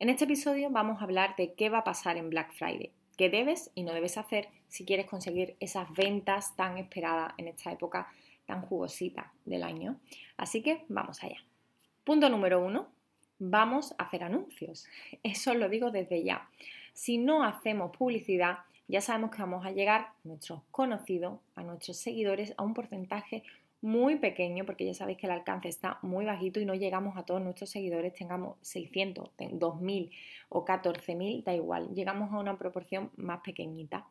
En este episodio vamos a hablar de qué va a pasar en Black Friday, qué debes y no debes hacer si quieres conseguir esas ventas tan esperadas en esta época tan jugosita del año. Así que vamos allá. Punto número uno, vamos a hacer anuncios. Eso lo digo desde ya. Si no hacemos publicidad, ya sabemos que vamos a llegar a nuestros conocidos, a nuestros seguidores, a un porcentaje muy pequeño, porque ya sabéis que el alcance está muy bajito y no llegamos a todos nuestros seguidores, tengamos 600, 2000 o 14000, da igual, llegamos a una proporción más pequeñita.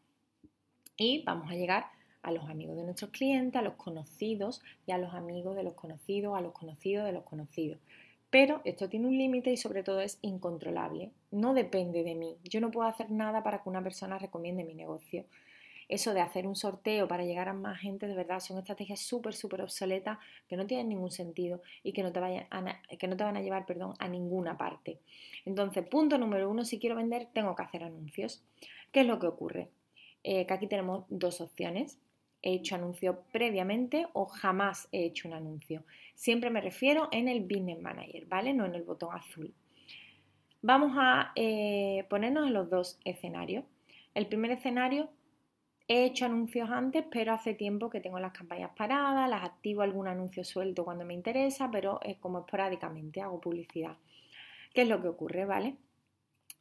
Y vamos a llegar a los amigos de nuestros clientes, a los conocidos y a los amigos de los conocidos, a los conocidos de los conocidos. Pero esto tiene un límite y sobre todo es incontrolable. No depende de mí. Yo no puedo hacer nada para que una persona recomiende mi negocio. Eso de hacer un sorteo para llegar a más gente, de verdad, son estrategias súper, súper obsoletas que no tienen ningún sentido y que no te, van a llevar a ninguna parte. Entonces, punto número uno, si quiero vender, tengo que hacer anuncios. ¿Qué es lo que ocurre? Eh, que aquí tenemos dos opciones he hecho anuncio previamente o jamás he hecho un anuncio. Siempre me refiero en el Business Manager, ¿vale? No en el botón azul. Vamos a eh, ponernos en los dos escenarios. El primer escenario, he hecho anuncios antes, pero hace tiempo que tengo las campañas paradas, las activo algún anuncio suelto cuando me interesa, pero es como esporádicamente hago publicidad. ¿Qué es lo que ocurre, vale?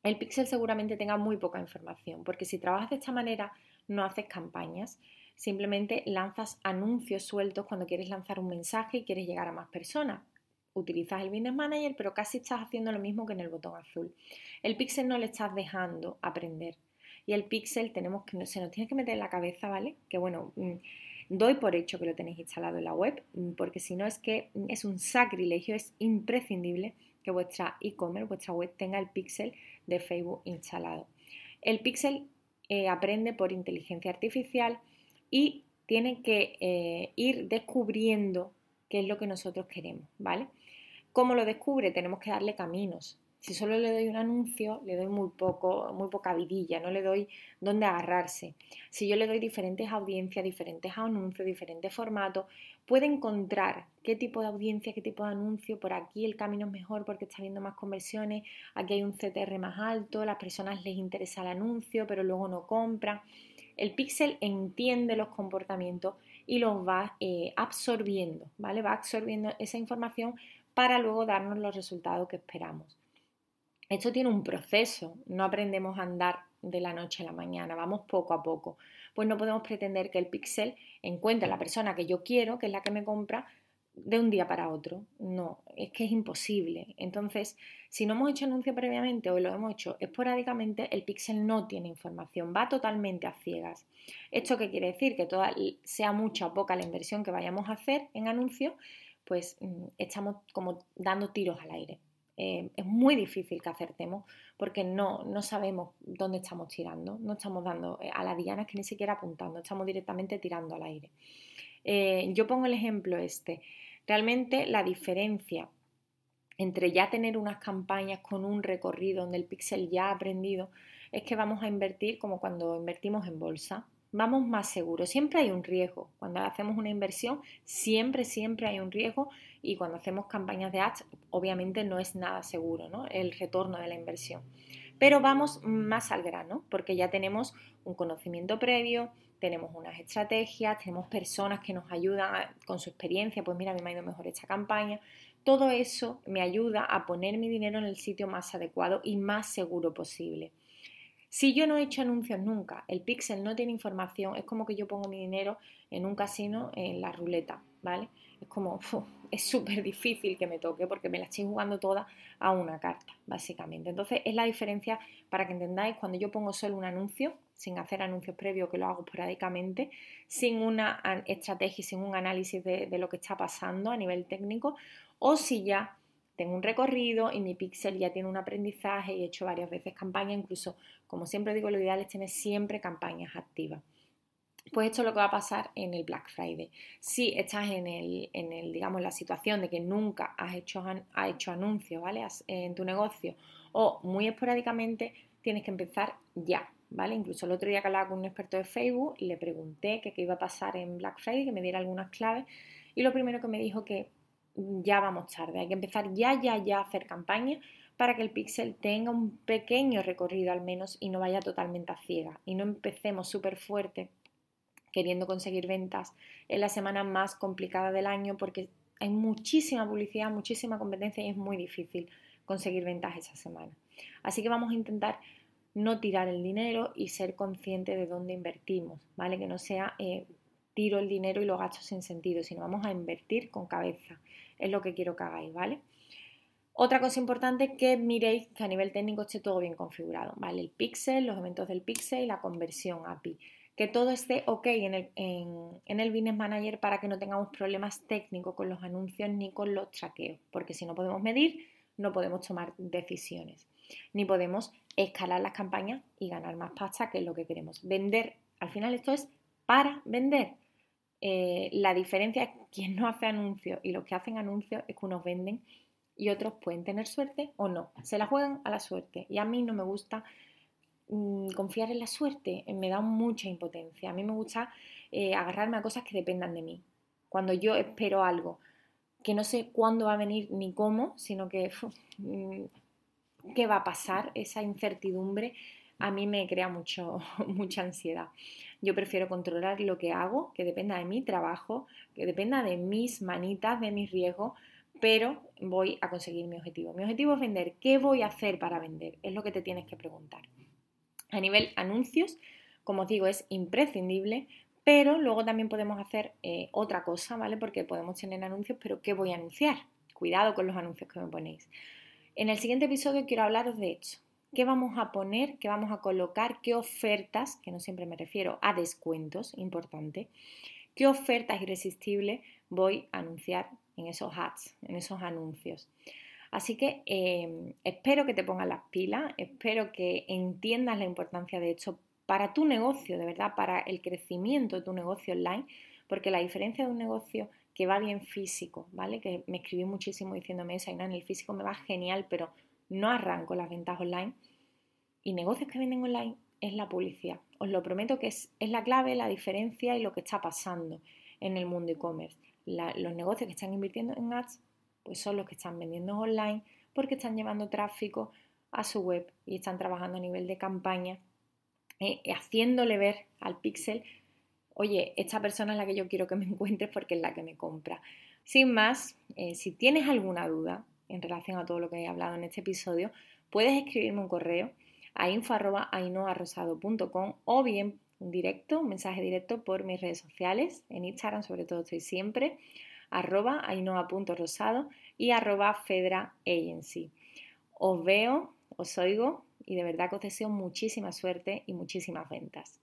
El pixel seguramente tenga muy poca información, porque si trabajas de esta manera no haces campañas, Simplemente lanzas anuncios sueltos cuando quieres lanzar un mensaje y quieres llegar a más personas. Utilizas el Business Manager, pero casi estás haciendo lo mismo que en el botón azul. El Pixel no le estás dejando aprender. Y el Pixel tenemos que, se nos tiene que meter en la cabeza, ¿vale? Que bueno, mm, doy por hecho que lo tenéis instalado en la web, mm, porque si no es que es un sacrilegio, es imprescindible que vuestra e-commerce, vuestra web tenga el Pixel de Facebook instalado. El Pixel eh, aprende por inteligencia artificial y tiene que eh, ir descubriendo qué es lo que nosotros queremos, ¿vale? ¿Cómo lo descubre? Tenemos que darle caminos. Si solo le doy un anuncio, le doy muy poco, muy poca vidilla, no le doy dónde agarrarse. Si yo le doy diferentes audiencias, diferentes anuncios, diferentes formatos, puede encontrar qué tipo de audiencia, qué tipo de anuncio, por aquí el camino es mejor porque está viendo más conversiones, aquí hay un CTR más alto, las personas les interesa el anuncio, pero luego no compran. El píxel entiende los comportamientos y los va eh, absorbiendo, ¿vale? Va absorbiendo esa información para luego darnos los resultados que esperamos. Esto tiene un proceso, no aprendemos a andar de la noche a la mañana, vamos poco a poco. Pues no podemos pretender que el píxel encuentre la persona que yo quiero, que es la que me compra, de un día para otro. No, es que es imposible. Entonces, si no hemos hecho anuncio previamente o lo hemos hecho esporádicamente, el pixel no tiene información, va totalmente a ciegas. ¿Esto qué quiere decir? Que toda, sea mucha o poca la inversión que vayamos a hacer en anuncio, pues mm, estamos como dando tiros al aire. Eh, es muy difícil que acertemos porque no, no sabemos dónde estamos tirando, no estamos dando eh, a la diana que ni siquiera apuntando, estamos directamente tirando al aire. Eh, yo pongo el ejemplo este. Realmente la diferencia entre ya tener unas campañas con un recorrido donde el pixel ya ha aprendido es que vamos a invertir como cuando invertimos en bolsa. Vamos más seguros. Siempre hay un riesgo. Cuando hacemos una inversión, siempre, siempre hay un riesgo. Y cuando hacemos campañas de ads, obviamente no es nada seguro, ¿no? El retorno de la inversión. Pero vamos más al grano, porque ya tenemos un conocimiento previo, tenemos unas estrategias, tenemos personas que nos ayudan con su experiencia, pues mira, a mí me ha ido mejor esta campaña. Todo eso me ayuda a poner mi dinero en el sitio más adecuado y más seguro posible. Si yo no he hecho anuncios nunca, el pixel no tiene información, es como que yo pongo mi dinero en un casino en la ruleta, ¿vale? Es como, es súper difícil que me toque porque me la estoy jugando toda a una carta, básicamente. Entonces, es la diferencia para que entendáis cuando yo pongo solo un anuncio, sin hacer anuncios previos, que lo hago esporádicamente, sin una estrategia, sin un análisis de lo que está pasando a nivel técnico, o si ya tengo un recorrido y mi pixel ya tiene un aprendizaje y he hecho varias veces campaña, incluso, como siempre digo, lo ideal es tener siempre campañas activas. Pues esto es lo que va a pasar en el Black Friday. Si estás en el, en el digamos, la situación de que nunca has hecho, has hecho anuncios, ¿vale? En tu negocio o muy esporádicamente, tienes que empezar ya, ¿vale? Incluso el otro día que hablaba con un experto de Facebook, le pregunté qué iba a pasar en Black Friday, que me diera algunas claves y lo primero que me dijo que ya vamos tarde, hay que empezar ya, ya, ya a hacer campaña para que el pixel tenga un pequeño recorrido al menos y no vaya totalmente a ciega y no empecemos súper fuerte queriendo conseguir ventas en la semana más complicada del año porque hay muchísima publicidad, muchísima competencia y es muy difícil conseguir ventas esa semana. Así que vamos a intentar no tirar el dinero y ser consciente de dónde invertimos, ¿vale? Que no sea eh, tiro el dinero y lo gasto sin sentido, sino vamos a invertir con cabeza. Es lo que quiero que hagáis, ¿vale? Otra cosa importante que miréis que a nivel técnico esté todo bien configurado, ¿vale? El pixel, los elementos del pixel y la conversión API. Que todo esté ok en el Business Manager para que no tengamos problemas técnicos con los anuncios ni con los traqueos, porque si no podemos medir, no podemos tomar decisiones, ni podemos escalar las campañas y ganar más pasta, que es lo que queremos. Vender, al final esto es para vender. Eh, la diferencia es quien no hace anuncios y los que hacen anuncios es que unos venden y otros pueden tener suerte o no. Se la juegan a la suerte y a mí no me gusta mm, confiar en la suerte, me da mucha impotencia. A mí me gusta eh, agarrarme a cosas que dependan de mí. Cuando yo espero algo que no sé cuándo va a venir ni cómo, sino que mm, qué va a pasar, esa incertidumbre a mí me crea mucho, mucha ansiedad. Yo prefiero controlar lo que hago, que dependa de mi trabajo, que dependa de mis manitas, de mis riesgos, pero voy a conseguir mi objetivo. Mi objetivo es vender. ¿Qué voy a hacer para vender? Es lo que te tienes que preguntar. A nivel anuncios, como os digo, es imprescindible, pero luego también podemos hacer eh, otra cosa, ¿vale? Porque podemos tener anuncios, pero ¿qué voy a anunciar? Cuidado con los anuncios que me ponéis. En el siguiente episodio quiero hablaros de hecho. ¿Qué vamos a poner? ¿Qué vamos a colocar? ¿Qué ofertas? Que no siempre me refiero a descuentos, importante. ¿Qué ofertas irresistibles voy a anunciar en esos ads, en esos anuncios? Así que em, espero que te pongas las pilas, espero que entiendas la importancia de hecho para tu negocio, de verdad, para el crecimiento de tu negocio online, porque la diferencia de un negocio que va bien físico, ¿vale? Que me escribí muchísimo diciéndome eso, en el físico me va genial, pero no arranco las ventas online. Y negocios que venden online es la publicidad. Os lo prometo que es, es la clave, la diferencia y lo que está pasando en el mundo e-commerce. Los negocios que están invirtiendo en ads, pues son los que están vendiendo online porque están llevando tráfico a su web y están trabajando a nivel de campaña, eh, haciéndole ver al pixel oye, esta persona es la que yo quiero que me encuentres porque es la que me compra. Sin más, eh, si tienes alguna duda en relación a todo lo que he hablado en este episodio, puedes escribirme un correo a info.ainoarrosado.com o bien un directo, un mensaje directo por mis redes sociales, en Instagram sobre todo estoy siempre, arroba ainoa.rosado y arroba fedra agency. Os veo, os oigo y de verdad que os deseo muchísima suerte y muchísimas ventas.